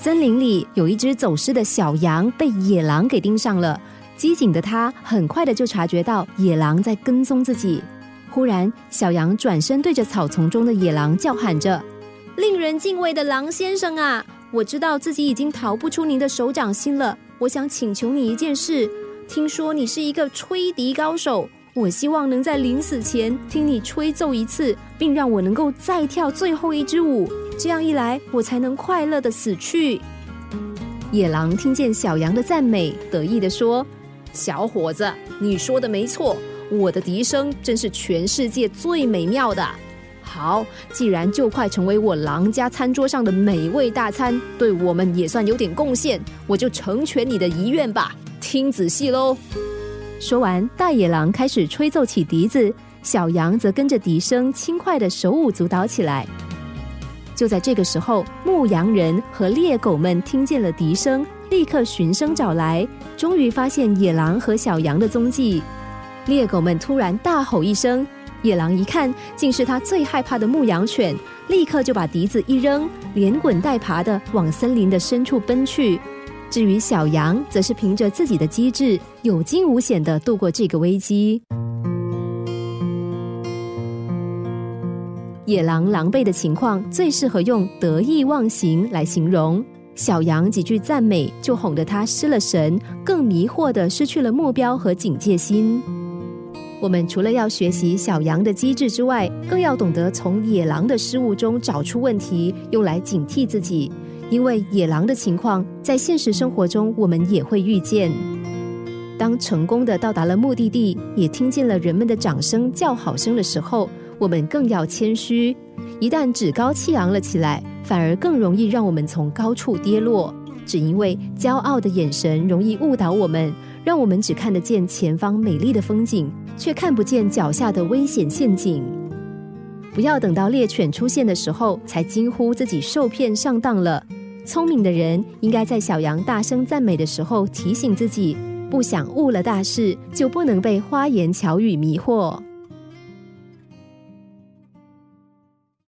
森林里有一只走失的小羊被野狼给盯上了，机警的他很快的就察觉到野狼在跟踪自己。忽然，小羊转身对着草丛中的野狼叫喊着：“令人敬畏的狼先生啊，我知道自己已经逃不出您的手掌心了。我想请求你一件事，听说你是一个吹笛高手。”我希望能在临死前听你吹奏一次，并让我能够再跳最后一支舞。这样一来，我才能快乐的死去。野狼听见小羊的赞美，得意的说：“小伙子，你说的没错，我的笛声真是全世界最美妙的。好，既然就快成为我狼家餐桌上的美味大餐，对我们也算有点贡献，我就成全你的遗愿吧。听仔细喽。”说完，大野狼开始吹奏起笛子，小羊则跟着笛声轻快的手舞足蹈起来。就在这个时候，牧羊人和猎狗们听见了笛声，立刻循声找来，终于发现野狼和小羊的踪迹。猎狗们突然大吼一声，野狼一看，竟是他最害怕的牧羊犬，立刻就把笛子一扔，连滚带爬的往森林的深处奔去。至于小羊，则是凭着自己的机智，有惊无险的度过这个危机。野狼狼狈的情况，最适合用得意忘形来形容。小羊几句赞美，就哄得他失了神，更迷惑的失去了目标和警戒心。我们除了要学习小羊的机智之外，更要懂得从野狼的失误中找出问题，用来警惕自己。因为野狼的情况，在现实生活中我们也会遇见。当成功的到达了目的地，也听见了人们的掌声、叫好声的时候，我们更要谦虚。一旦趾高气昂了起来，反而更容易让我们从高处跌落。只因为骄傲的眼神容易误导我们，让我们只看得见前方美丽的风景，却看不见脚下的危险陷阱。不要等到猎犬出现的时候，才惊呼自己受骗上当了。聪明的人应该在小羊大声赞美的时候提醒自己，不想误了大事，就不能被花言巧语迷惑。